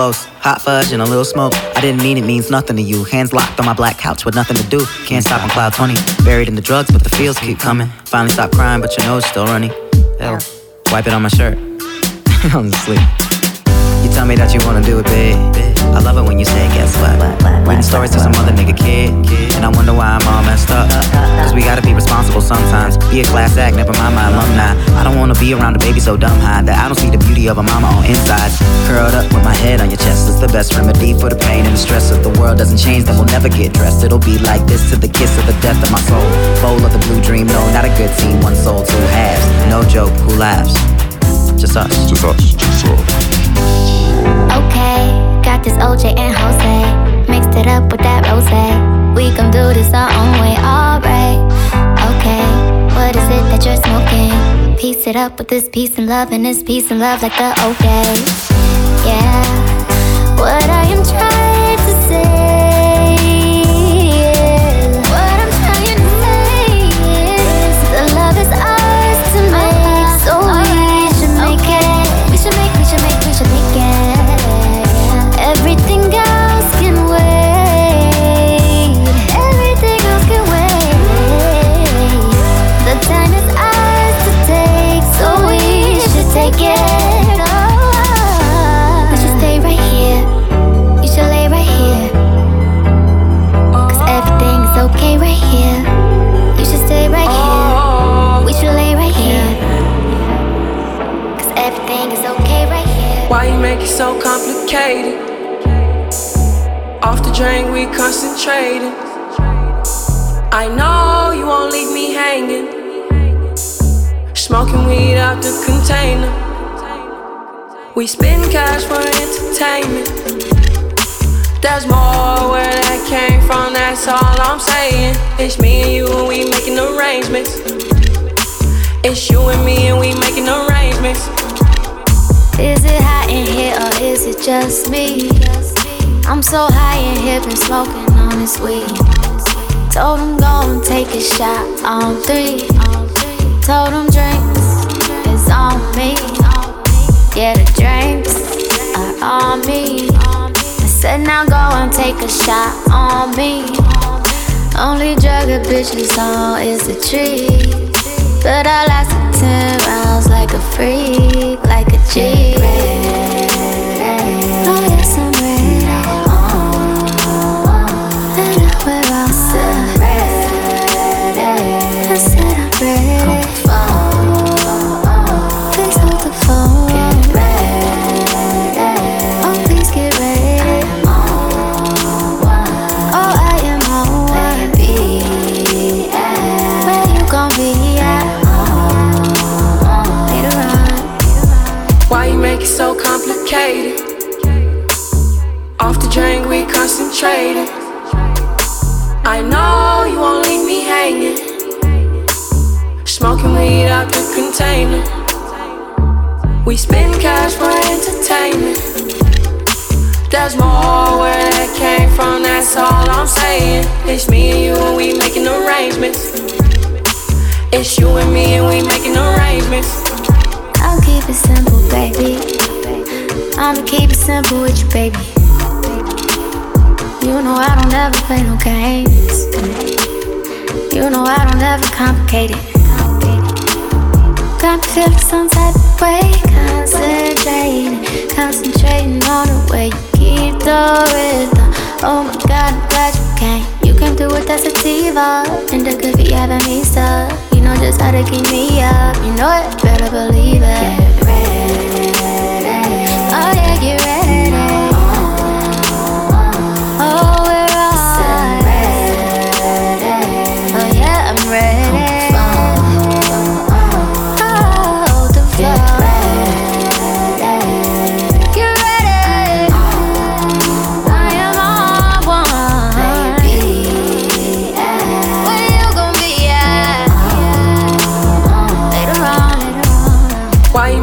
close. Hot fudge and a little smoke. I didn't mean it means nothing to you. Hands locked on my black couch with nothing to do. Can't stop on cloud 20. Buried in the drugs, but the feels keep coming. Finally stop crying, but your nose still running. Hell, wipe it on my shirt. I'm asleep. You tell me that you wanna do it big. I love it when you say, guess what? Reading stories to some other nigga kid. And I wonder why I'm all messed up. Cause we gotta be responsible sometimes. Be a class act, never mind my alumni. I don't wanna be around a baby so dumb high that I don't see the beauty of a mama on insides. Curled up with my head on your chest is the best remedy for the pain and the stress. If the world doesn't change, then we'll never get dressed. It'll be like this to the kiss of the death of my soul. Bowl of the blue dream, no, not a good team. One soul, two halves. No joke, who laughs? Just us. Just us, just us. Okay, got this OJ and Jose. Mixed it up with that rose. We gon' do this our own way, alright. Okay, what is it that you're smoking? Piece it up with this peace and love, and this peace and love like the okay. Yeah, what I am trying We spend cash for entertainment. There's more where that came from, that's all I'm saying. It's me and you, and we making arrangements. It's you and me, and we making arrangements. Is it hot in here or is it just me? I'm so high in here, been smoking on this weed. Told him go and take a shot on three. Told him drinks is on me. Yeah, the drinks are on me. I said now go and take a shot on me. Only drug a bitch is on is the tree. But I lasted 10 rounds like a freak, like a G. concentrated. I know you won't leave me hanging. Smoking weed out the container. We spend cash for entertainment. There's more where that came from, that's all I'm saying. It's me and you, and we making arrangements. It's you and me, and we making arrangements. I'll keep it simple, baby. I'ma keep it simple with you, baby. You know I don't ever play no games. You know I don't ever complicate it. Got me feeling some type of way, concentrating, concentrating on the way you keep the rhythm. Oh my God, I'm glad you came. You came through with that sativa, and the could be having me stuck. You know just how to keep me up. You know it, better believe it. Get ready.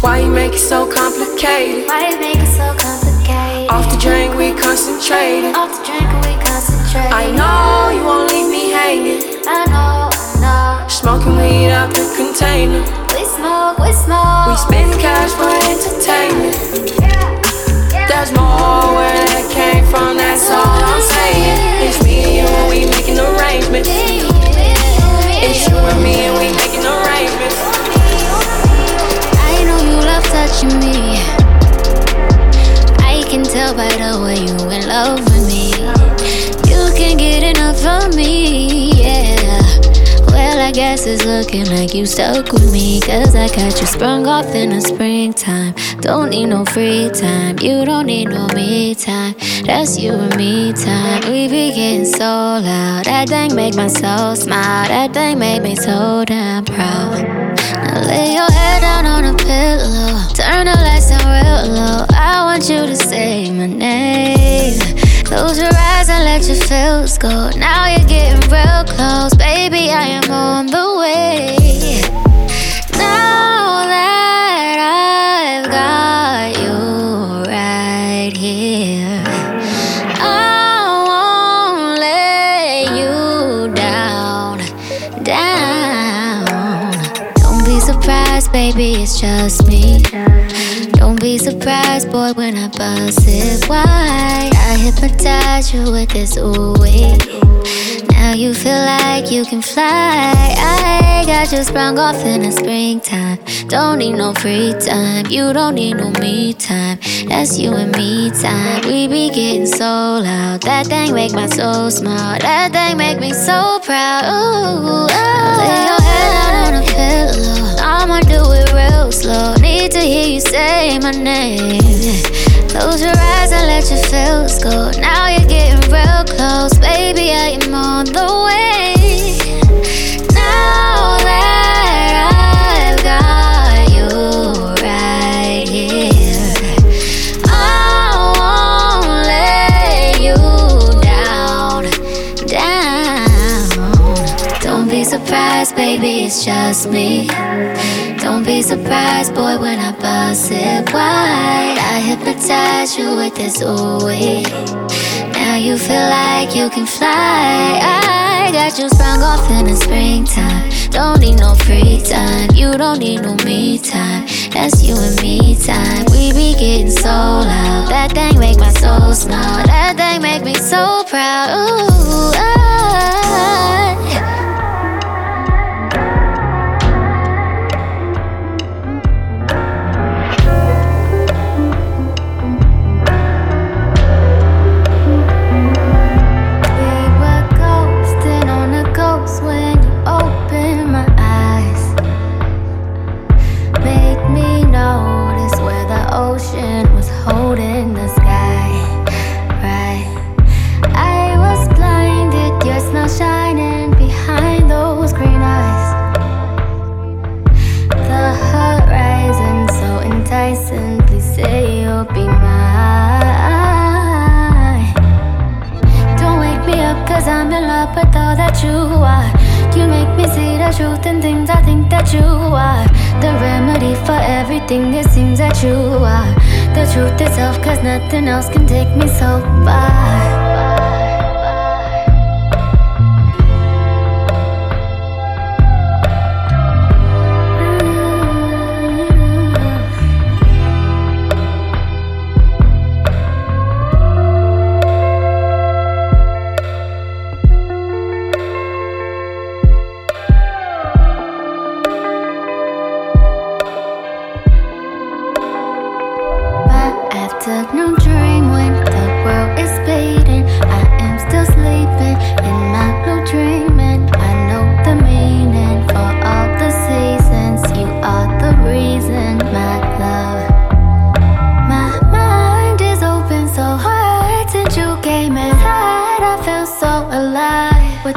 Why you make it so complicated? Why you make it so complicated? Off the drink, we concentrated. Off the drink, we concentrated. I know you won't leave me hanging. I know, I know. Smoking weed out the container. We smoke, we smoke. We spend cash for entertainment. Yeah, yeah. There's more where that came from, that's all I'm saying. It's me and you, and we making arrangements. It's you and me, and we making arrangements touching me. I can tell by the way you in love with me. You can't get enough of me, yeah. Well, I guess it's looking like you stuck with me. Cause I got you sprung off in the springtime. Don't need no free time. You don't need no me time. That's you and me time. We be getting so loud. That thing make my soul smile. That thing make me so damn proud. Now lay your head down pillow. Turn the lights down real low. I want you to say my name. Close your eyes and let your feels go. Now you're getting real close, baby. I am on the way. Just me. Don't be surprised, boy, when I bust it wide. I hypnotize you with this ooh Now you feel like you can fly. I got you sprung off in the springtime. Don't need no free time. You don't need no me time. That's you and me time. We be getting so loud. That thing make my soul smile. That thing make me so proud. Ooh, oh. lay your head out on a pillow. I'ma do it real slow. Need to hear you say my name. Close your eyes and let your feels go. Now you're getting real close, baby. I am on the way. Now that I've got you right here, I won't let you down, down. Don't be surprised, baby. It's just me. Don't be surprised, boy, when I bust it wide. I hypnotize you with this ooh Now you feel like you can fly. I got you sprung off in the springtime. Don't need no free time. You don't need no me time. That's you and me time. We be getting so loud. That thing make my soul smile. That thing make me so proud. Ooh, I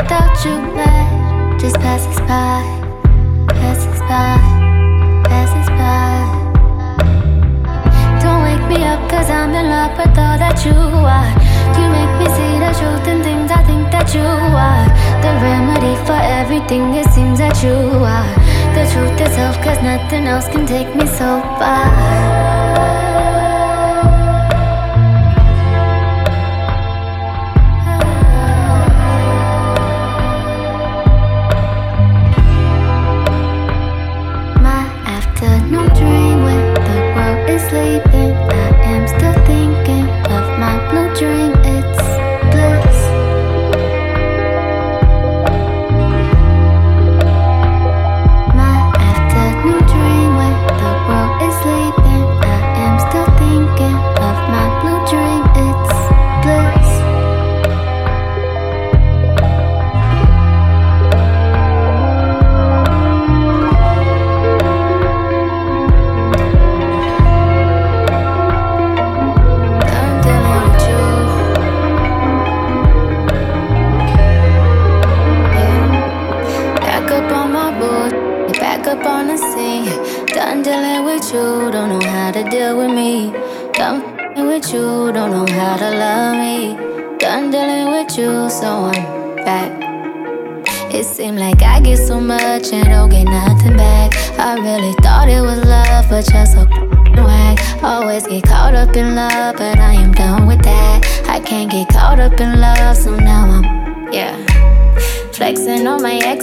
without you life just passes by, passes by, passes by. Don't wake me up cause I'm in love with all that you are. You make me see the truth in things I think that you are. The remedy for everything it seems that you are. The truth itself cause nothing else can take me so far.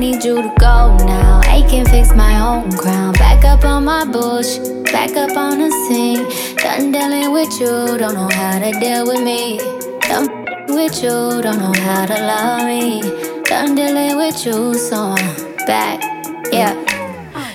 need you to go now, I can fix my own crown. Back up on my bullshit, back up on the scene. Done dealing with you, don't know how to deal with me. Done with you, don't know how to love me. Done dealing with you, so I'm back. Yeah.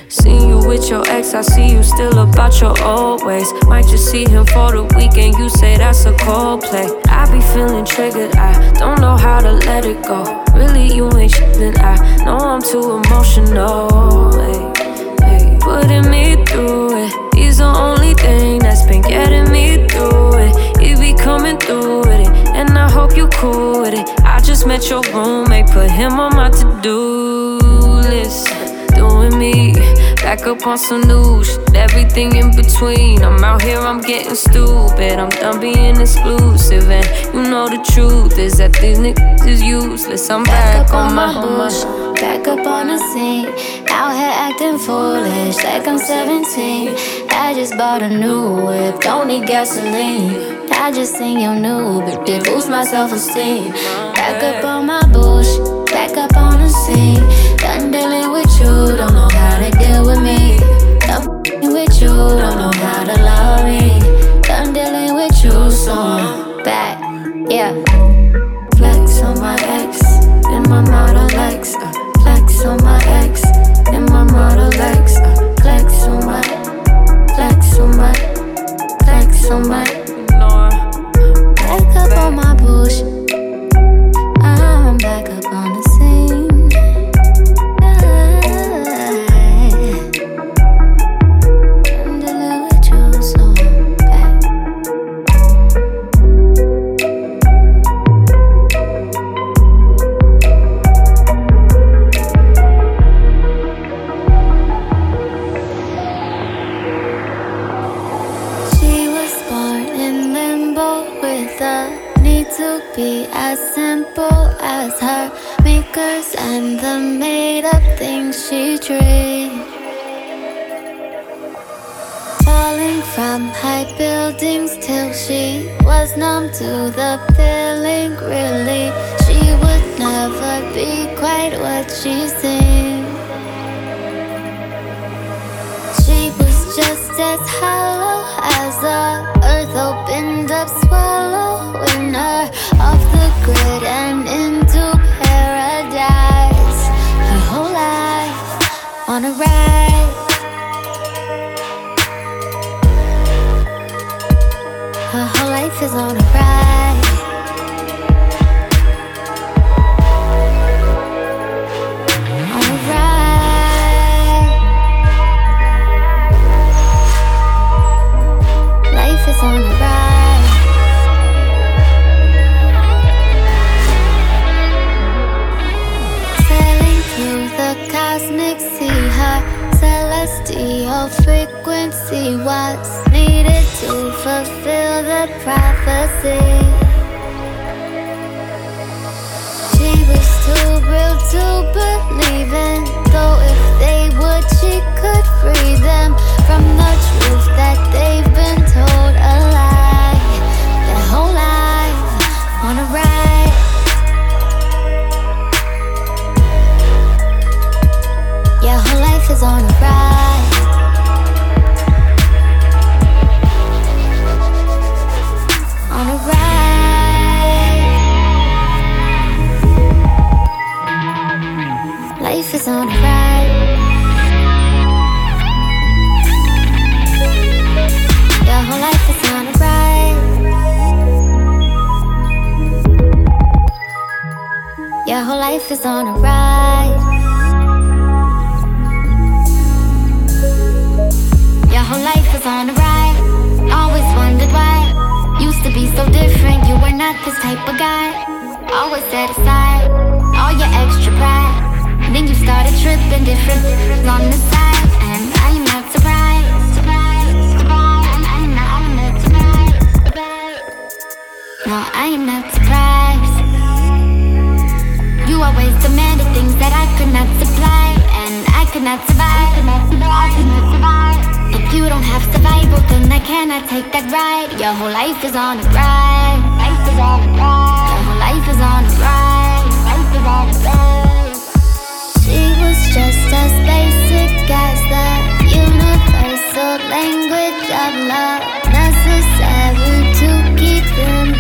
Seen you with your ex, I see you still about your old ways. Might just see him for the weekend, you say that's a cold play. I be feeling triggered, I don't know how to let it go. Really, you ain't shit, then I know I'm too emotional. Hey, hey, putting me through it. He's the only thing that's been getting me through it. He be coming through with it, and I hope you cool with it I just met your roommate, put him on my to do list. Doing me, back up on some new shit, everything in between. I'm out here, I'm getting stupid. I'm done being exclusive, and you know the truth is that these niggas is useless. I'm back, back on, my bush, back up on the scene. Out here acting foolish, like I'm 17. I just bought a new whip, don't need gasoline. I just seen your new, but it boost my self esteem. Back up on my bush, back up on the scene. Done dealing with you, don't know with me. that. Your whole life is on. Life is on. Your whole life is on. Life is on. She was just as basic as the universal language of love, necessary to keep in.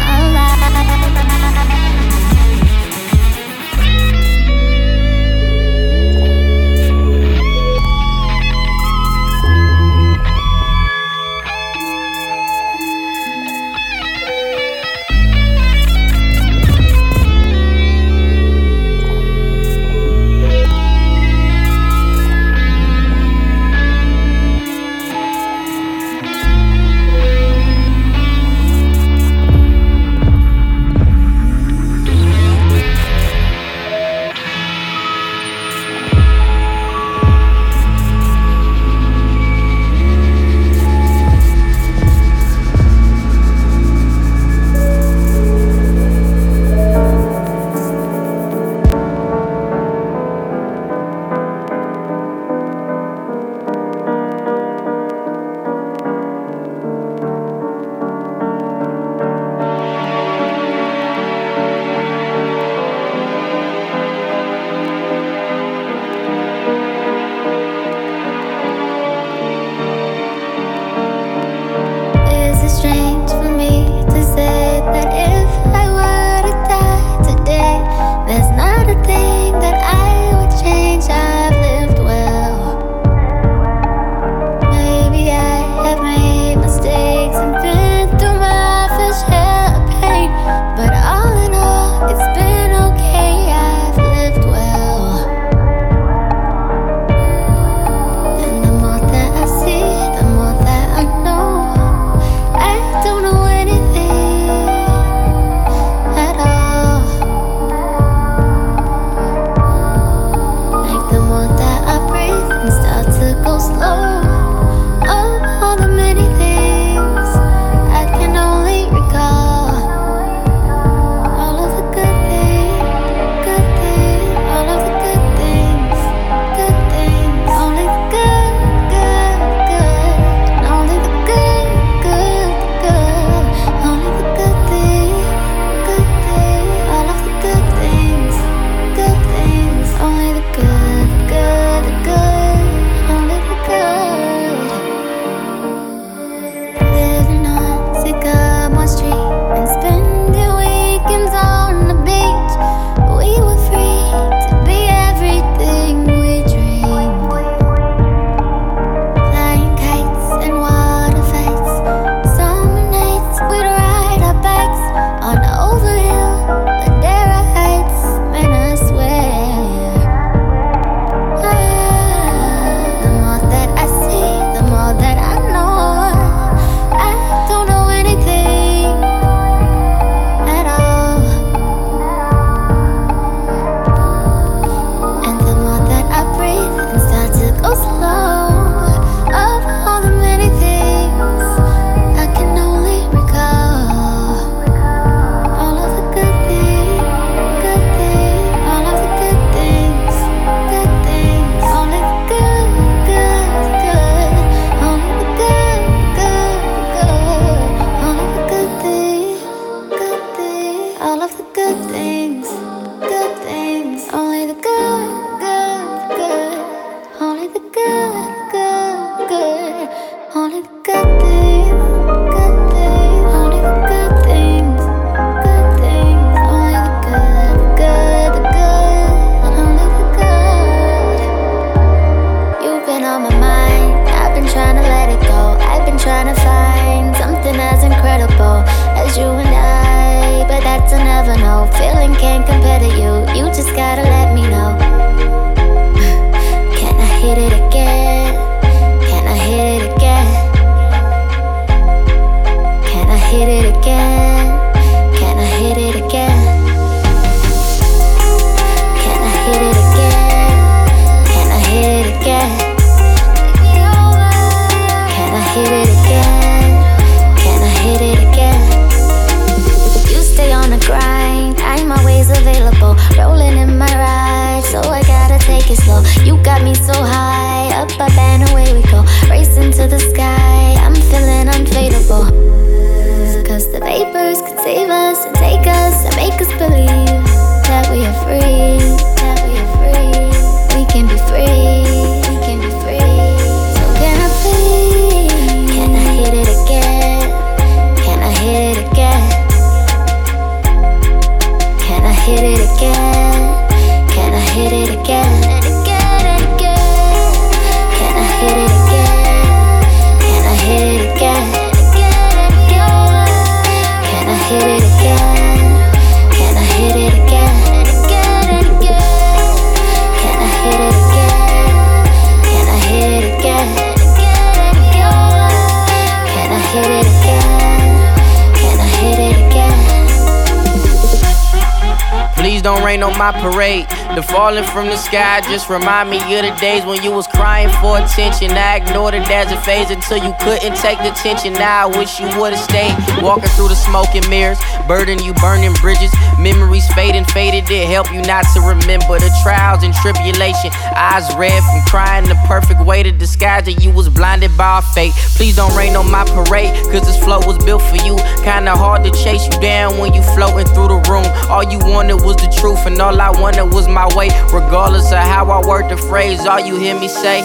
falling from the sky. Just remind me of the days when you was crying for attention. I ignored it as a phase until you couldn't take the tension. Now I wish you would've stayed. Walking through the smoking mirrors, burden you burning bridges. Memories fading, faded. It help you not to remember the trials and tribulation. Eyes red from crying, the perfect way to disguise that you was blinded by fate. Please don't rain on my parade, cause this flow was built for you. Kinda hard to chase you down when you floating through the room. All you wanted was the truth, and all I wanted was my way. Regardless of how I word the phrase, all you hear me say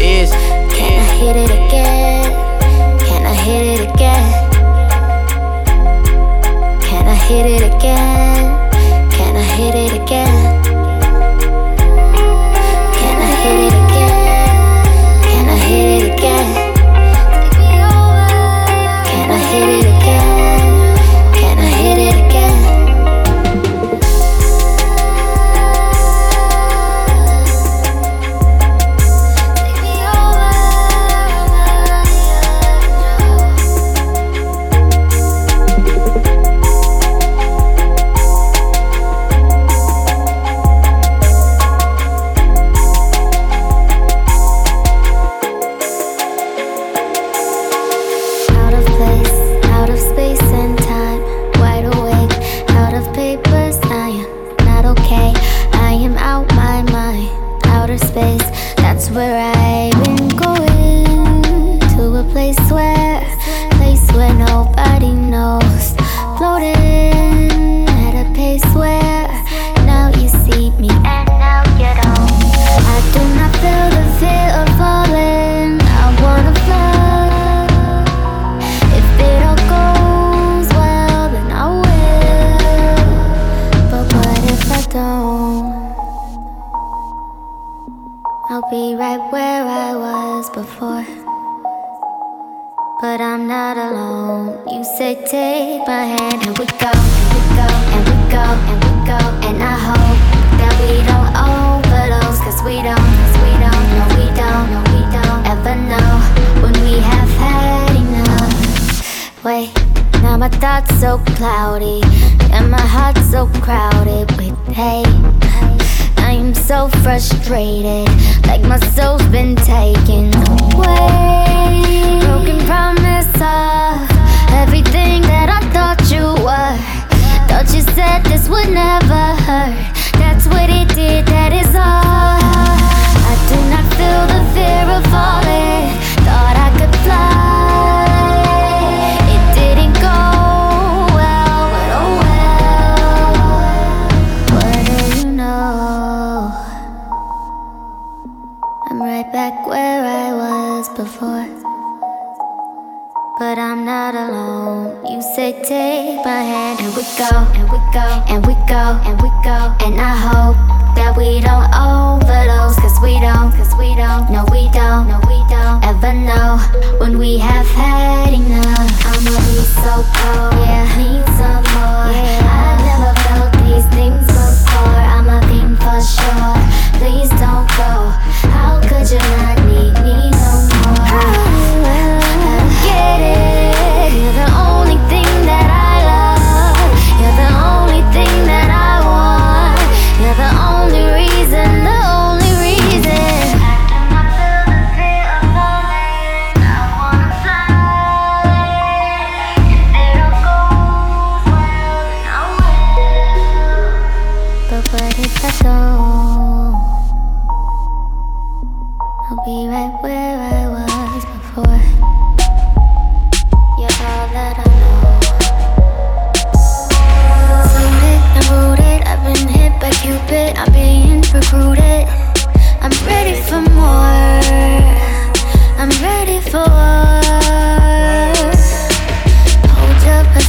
is, Can is. I hit it again? Can I hit it again? Can I hit it again? Can I hit it again?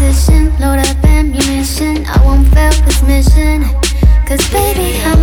position, load up ammunition. I won't fail this mission. Cause baby, I'm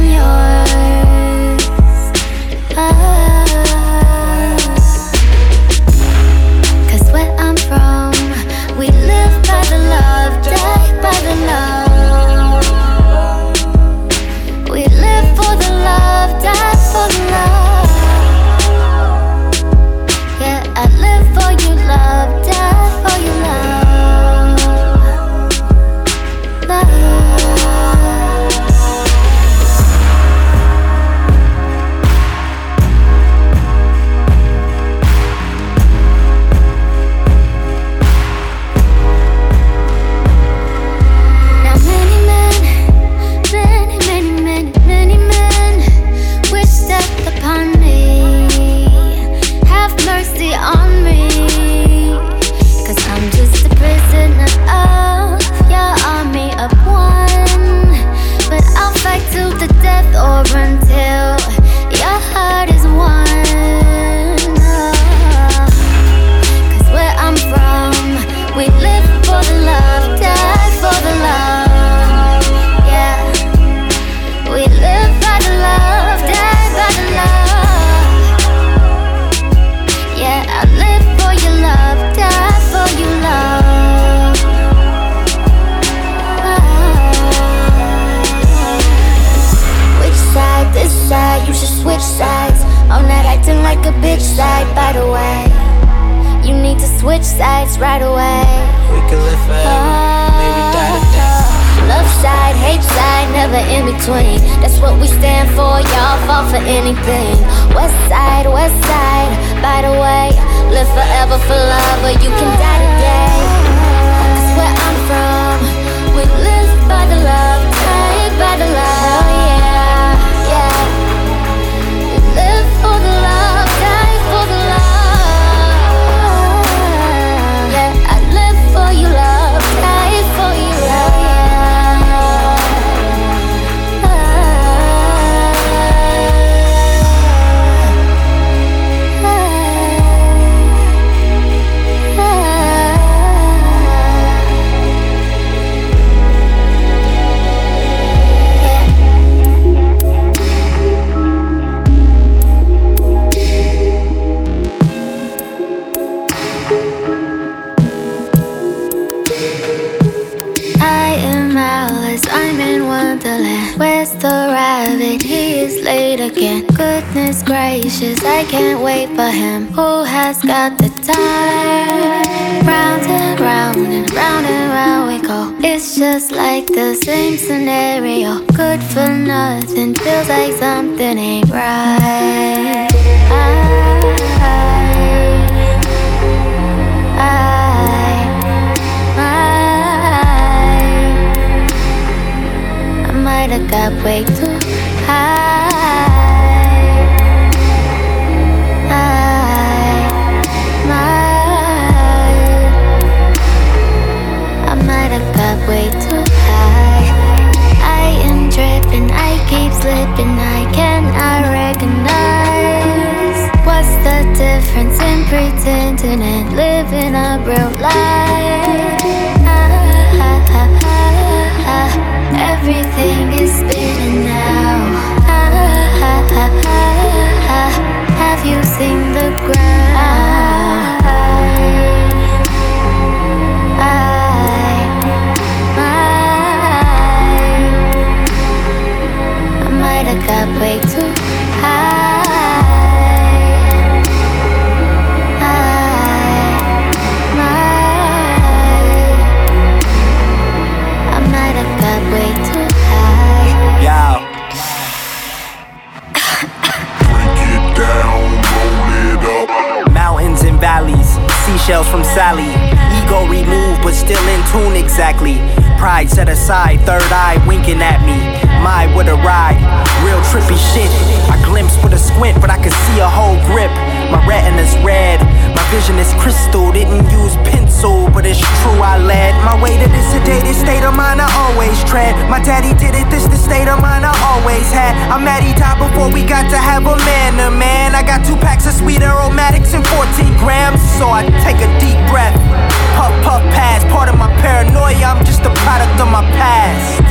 right away. We could live forever, oh, maybe die ah. today. Love side, hate side, never in between. That's what we stand for, y'all fall for anything. West side, west side, by the way. Live forever for love, or you can die today. That's where I'm from, we live by the love, take by the love. goodness gracious, I can't wait for him. Who has got the time? Round and round and round and round we go. It's just like the same scenario. Good for nothing, feels like something ain't right. I, I, I, I might have got way too tune exactly. Pride set aside, third eye winking at me. My, what a ride, real trippy shit. I glimpse with a squint, but I can see a whole grip. My retina's red, vision is crystal. Didn't use pencil, but it's true I led my way to this sedated state of mind. I always tread. My daddy did it, this the state of mind I always had. I met he died before we got to have a man to man. I got two packs of sweet aromatics and 14 grams, so I take a deep breath. Puff, puff, pass. Part of my paranoia, I'm just a product of my past.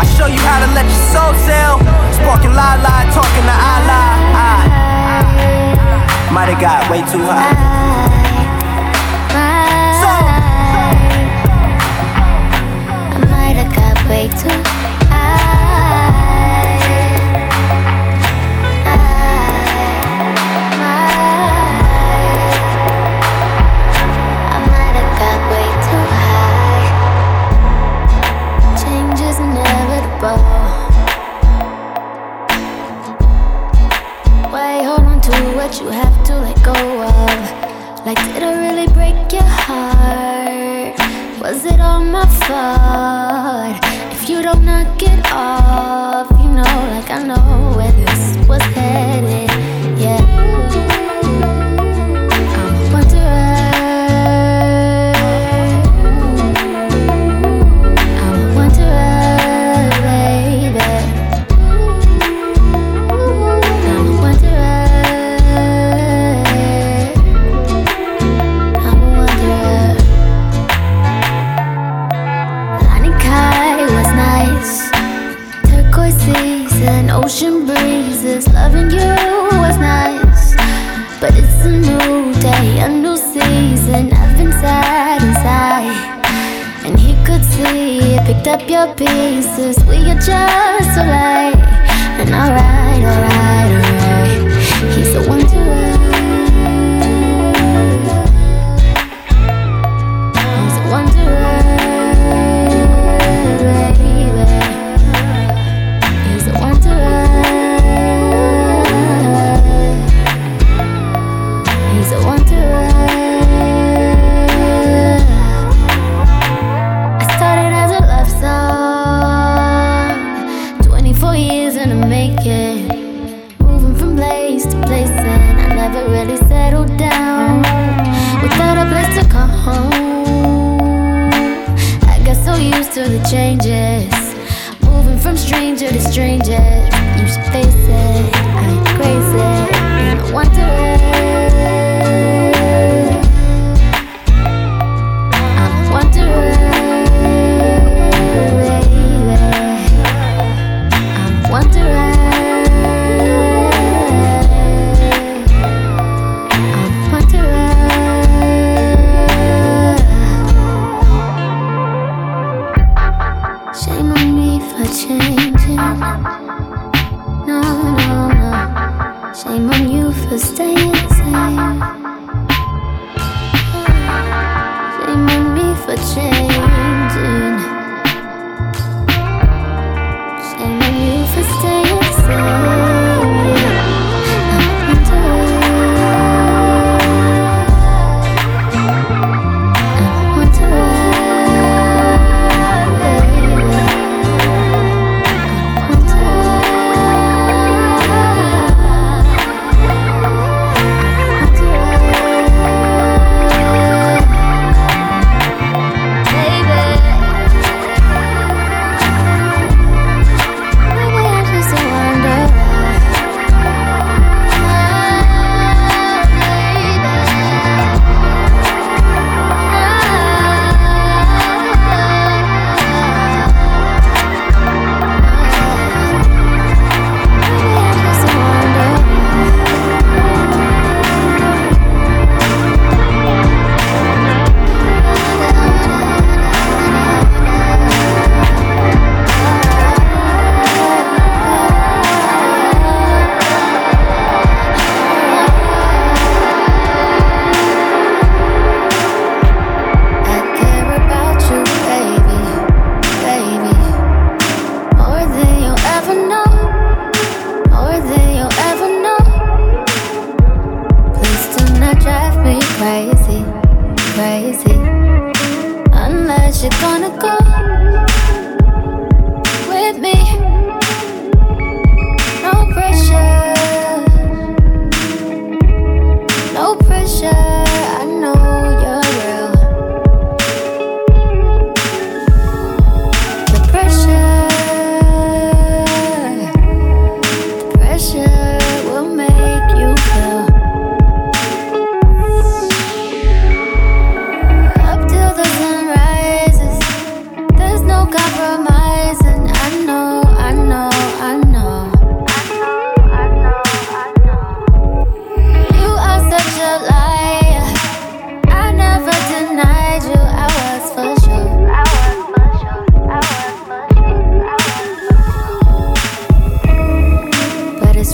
I show you how to let your soul sail. Sparking la la, talking to. I might have got way too high. So, I might have got way too Was it all my fault? If you don't knock it off, you know, like I know where this was headed. up your pieces. We are just alike and alright.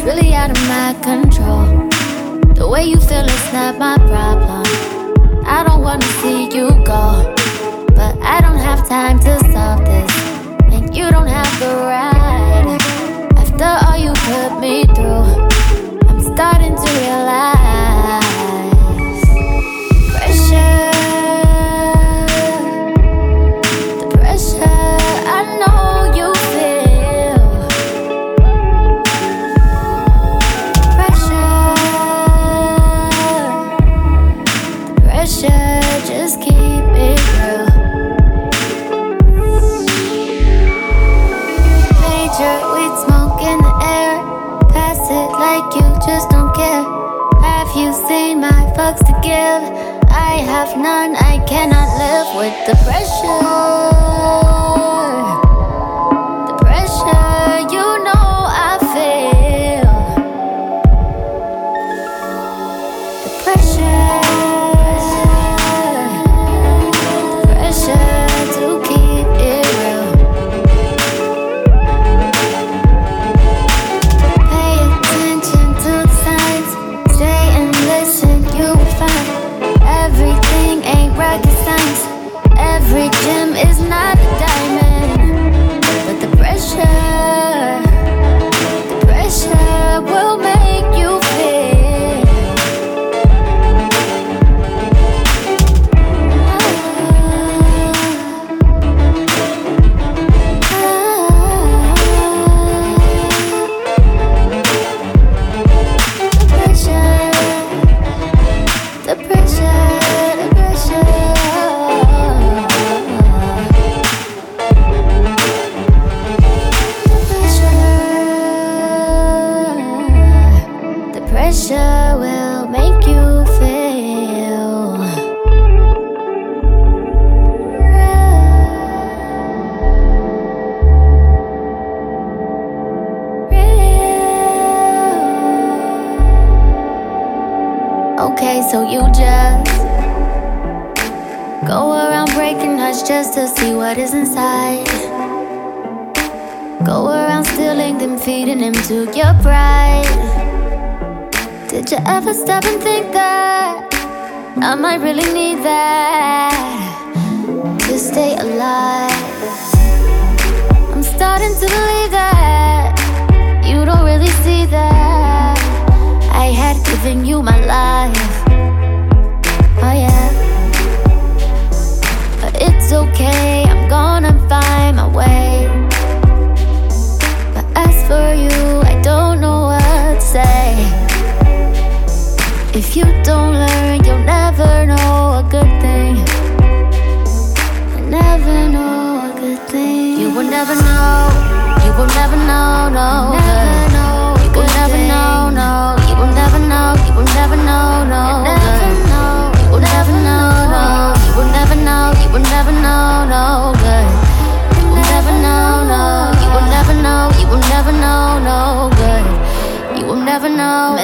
really out of my control. The way you feel is not my problem. I don't wanna see you go, but I don't have time to solve this, and you don't have the right. After all you put me through, I'm starting to realize. ever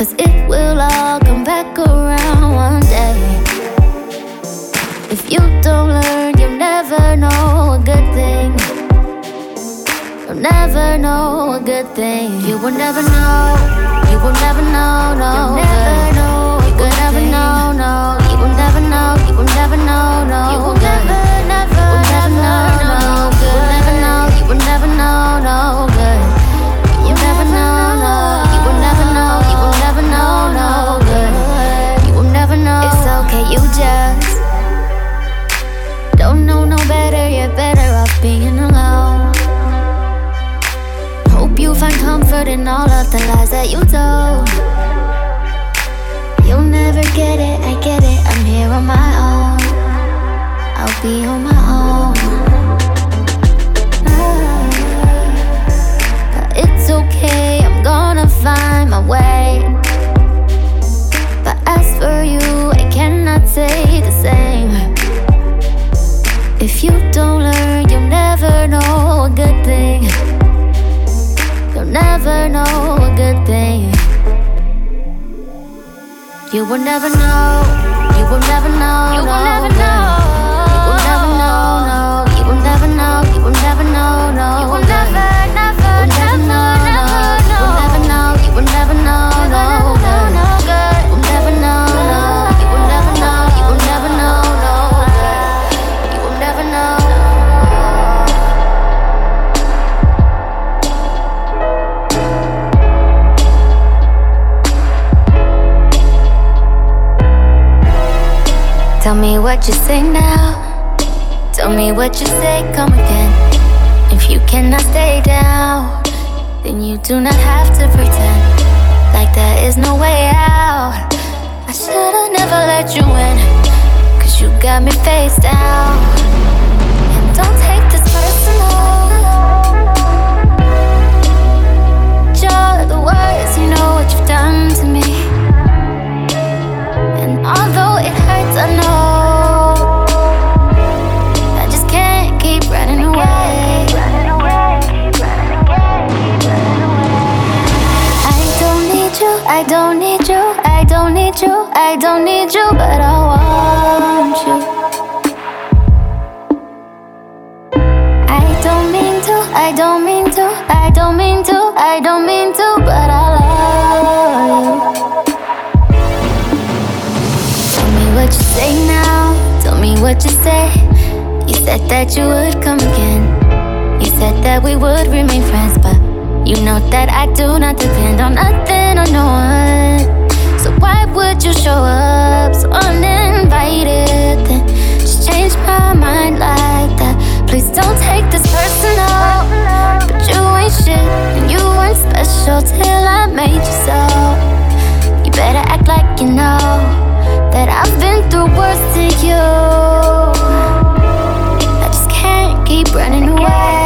Cause it will all come back around one day. If you don't learn, you'll never know a good thing. You'll never know a good thing. You will never know. You will never know, no. You'll never know. You will never know, no. You will never know. You will never know, no. You will never, never, will never know, no. You will never know. You will never know, no. good in all of the lies that you told. You'll never get it, I get it. I'm here on my own. I'll be on my own. Ah, but it's okay, I'm gonna find my way. But as for you, I cannot say the same. If you don't learn, you'll never know a good thing. Will never know. You will never know. You will never know. You will never know. No. You will never know. You will never know. No. You will never, never, never, never, You will never know. You will never know. No. You Tell me what you say now. Tell me what you say, come again. If you cannot stay down, then you do not have to pretend like there is no way out. I should've never let you in, cause you got me face down. And don't take this personal. You're the worst, you know what you've done to me. It hurts, I know I just can't keep running away. I don't need you, I don't need you, I don't need you, I don't need you, but I want you. I don't mean to, I don't mean to, I don't mean to, I don't mean to, but I what you say. You said that you would come again. You said that we would remain friends, but you know that I do not depend on nothing or no one. So why would you show up so uninvited? Then just change my mind like that. Please don't take this personal. But you ain't shit, and you weren't special till I made you so. You better act like you know that I've been through worse to you. I just can't keep running away.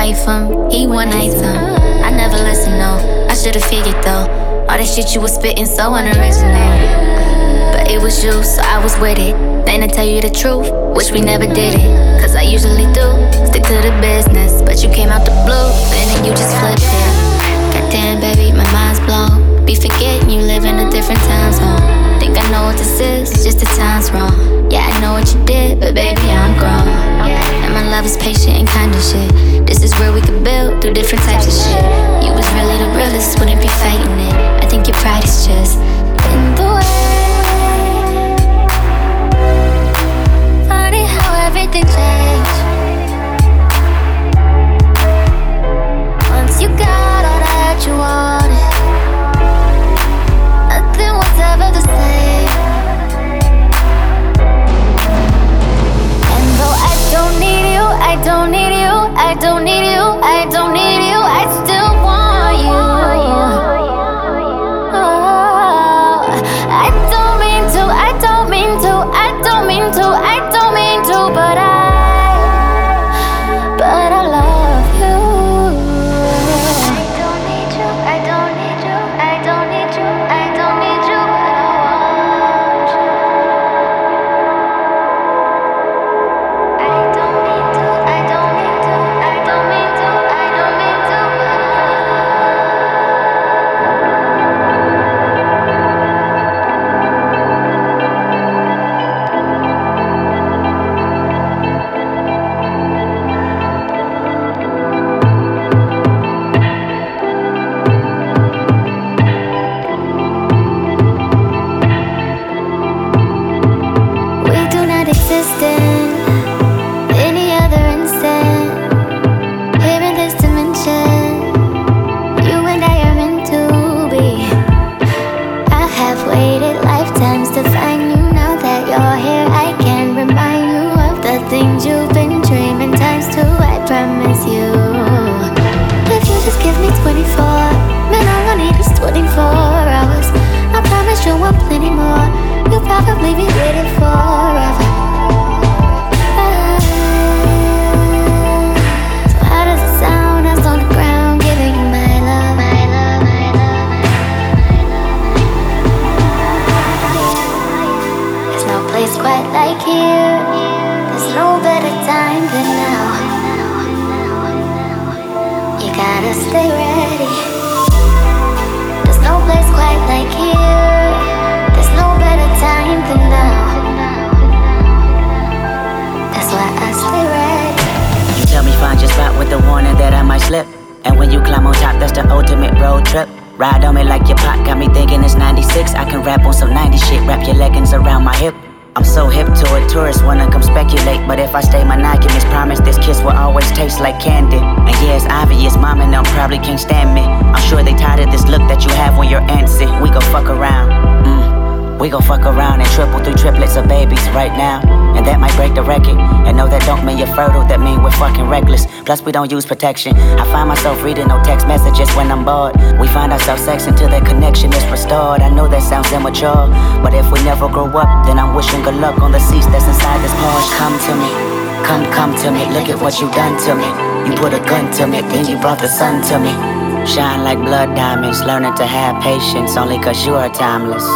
Wife him. He one night him. I never listen no. I should've figured though. All that shit you was spitting so unoriginal. But it was you, so I was with it. Then to tell you the truth, wish we never did it. Cause I usually do. Stick to the business. But you came out the blue, and then you just flipped it. Goddamn, baby, my mind's blown. Be forgetting you live in a different time zone. Think I know what this is, just the time's wrong. Yeah, I know what you did, but baby, I'm grown. And love is patient and kind of shit. This is where we could build through different types of shit. You was really the realest, wouldn't be fighting it. I think your pride is just in the way. Funny how everything changed. Rap on some 90 shit, wrap your leggings around my hip. I'm so hip to it, tourists wanna come speculate. But if I stay my monogamous, promise this kiss will always taste like candy. And yeah, it's obvious, mom and them probably can't stand me. I'm sure they tired of this look that you have when you're antsy. We gon' fuck around. Mm. We gon' fuck around and triple through triplets of babies right now. And that might break the record. And no, that don't mean you're fertile, that mean we're fucking reckless. Plus, we don't use protection. I find myself reading no text messages when I'm bored. We find ourselves sex until that connection is restored. I know that sounds immature, but if we never grow up, then I'm wishing good luck on the seats that's inside this Porsche. Come to me, come, come to me. Look at what you done to me. You put a gun to me, then you brought the sun to me. Shine like blood diamonds, learning to have patience only cause you are timeless.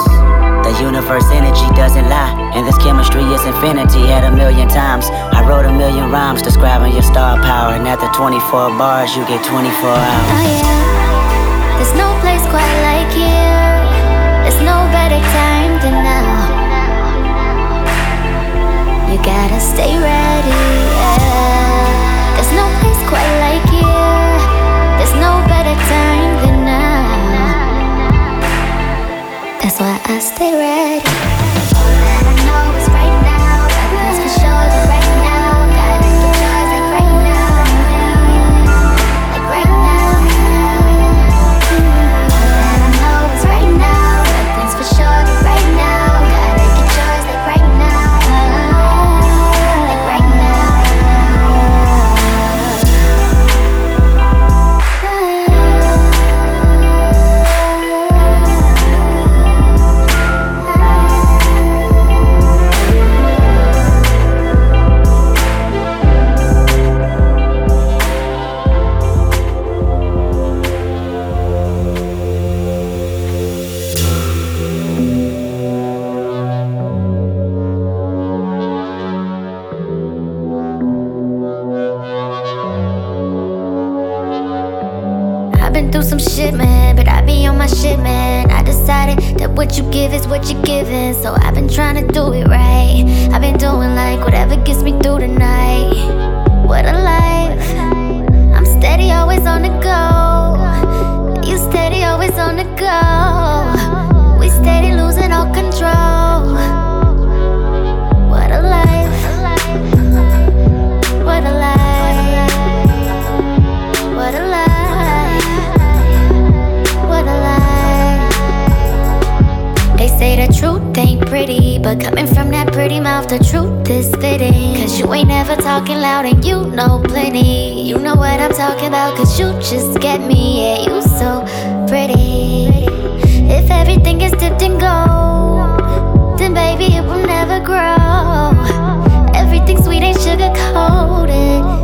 The universe energy doesn't lie, and this chemistry is infinity at a million times. I wrote a million rhymes describing your star power, and after 24 bars, you get 24 hours. Oh yeah, there's no place quite like here. There's no better time than now. You gotta stay ready. out and you know plenty. You know what I'm talking about, cause you just get me. Yeah, you so pretty. If everything is dipped in gold, then baby, it will never grow. Everything sweet ain't sugar coated.